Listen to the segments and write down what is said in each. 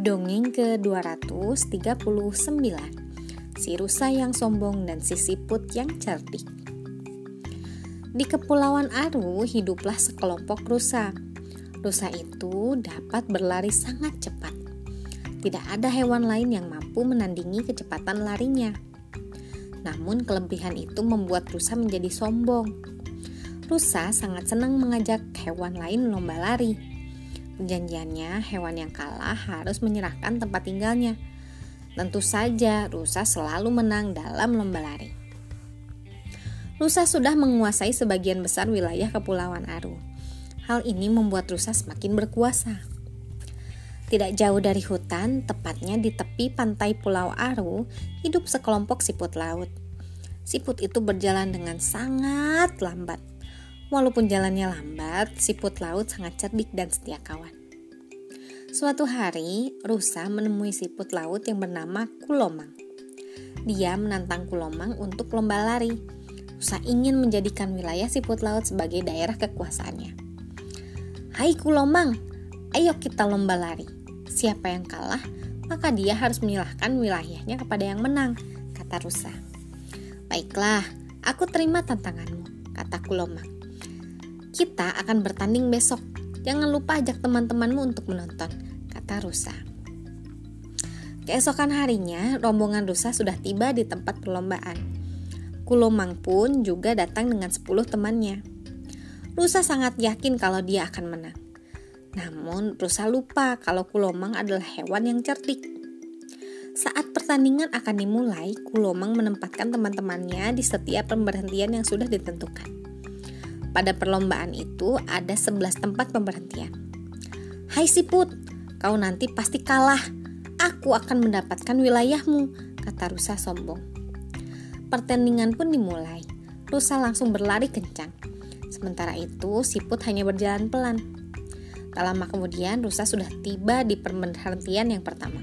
Dongeng ke-239 Si rusa yang sombong dan si siput yang cerdik. Di Kepulauan Aru hiduplah sekelompok rusa. Rusa itu dapat berlari sangat cepat. Tidak ada hewan lain yang mampu menandingi kecepatan larinya. Namun kelebihan itu membuat rusa menjadi sombong. Rusa sangat senang mengajak hewan lain lomba lari Perjanjiannya, hewan yang kalah harus menyerahkan tempat tinggalnya. Tentu saja, rusa selalu menang dalam lomba lari. Rusa sudah menguasai sebagian besar wilayah Kepulauan Aru. Hal ini membuat rusa semakin berkuasa. Tidak jauh dari hutan, tepatnya di tepi pantai Pulau Aru, hidup sekelompok siput laut. Siput itu berjalan dengan sangat lambat Walaupun jalannya lambat, siput laut sangat cerdik dan setia kawan. Suatu hari, rusa menemui siput laut yang bernama Kulomang. Dia menantang Kulomang untuk lomba lari. Rusa ingin menjadikan wilayah siput laut sebagai daerah kekuasaannya. Hai Kulomang, ayo kita lomba lari. Siapa yang kalah, maka dia harus menyalahkan wilayahnya kepada yang menang, kata rusa. Baiklah, aku terima tantanganmu, kata Kulomang. Kita akan bertanding besok. Jangan lupa ajak teman-temanmu untuk menonton, kata Rusa. Keesokan harinya, rombongan Rusa sudah tiba di tempat perlombaan. Kulomang pun juga datang dengan 10 temannya. Rusa sangat yakin kalau dia akan menang. Namun, Rusa lupa kalau Kulomang adalah hewan yang cerdik. Saat pertandingan akan dimulai, Kulomang menempatkan teman-temannya di setiap pemberhentian yang sudah ditentukan. Pada perlombaan itu ada 11 tempat pemberhentian. Hai siput, kau nanti pasti kalah. Aku akan mendapatkan wilayahmu, kata rusa sombong. Pertandingan pun dimulai. Rusa langsung berlari kencang. Sementara itu, siput hanya berjalan pelan. Tak lama kemudian, rusa sudah tiba di pemberhentian yang pertama.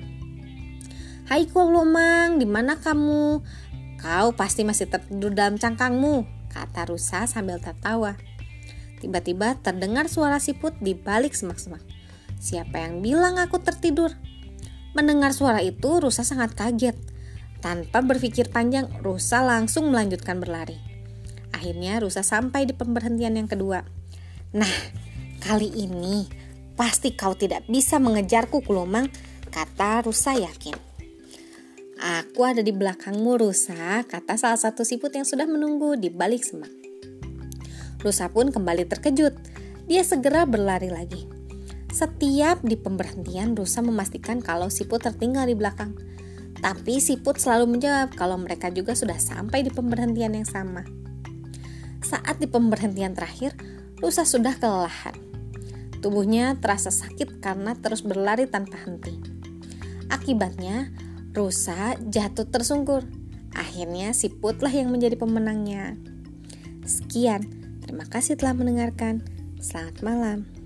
Hai Kulomang, di mana kamu? Kau pasti masih tertidur dalam cangkangmu, kata rusa sambil tertawa. Tiba-tiba terdengar suara siput di balik semak-semak. Siapa yang bilang aku tertidur? Mendengar suara itu, rusa sangat kaget. Tanpa berpikir panjang, rusa langsung melanjutkan berlari. Akhirnya rusa sampai di pemberhentian yang kedua. Nah, kali ini pasti kau tidak bisa mengejarku, Kulomang, kata rusa yakin. Aku ada di belakangmu, Rusa, kata salah satu siput yang sudah menunggu di balik semak. Rusa pun kembali terkejut. Dia segera berlari lagi. Setiap di pemberhentian, Rusa memastikan kalau siput tertinggal di belakang. Tapi siput selalu menjawab kalau mereka juga sudah sampai di pemberhentian yang sama. Saat di pemberhentian terakhir, Rusa sudah kelelahan. Tubuhnya terasa sakit karena terus berlari tanpa henti. Akibatnya, Rusa jatuh tersungkur. Akhirnya si Putlah yang menjadi pemenangnya. Sekian, terima kasih telah mendengarkan. Selamat malam.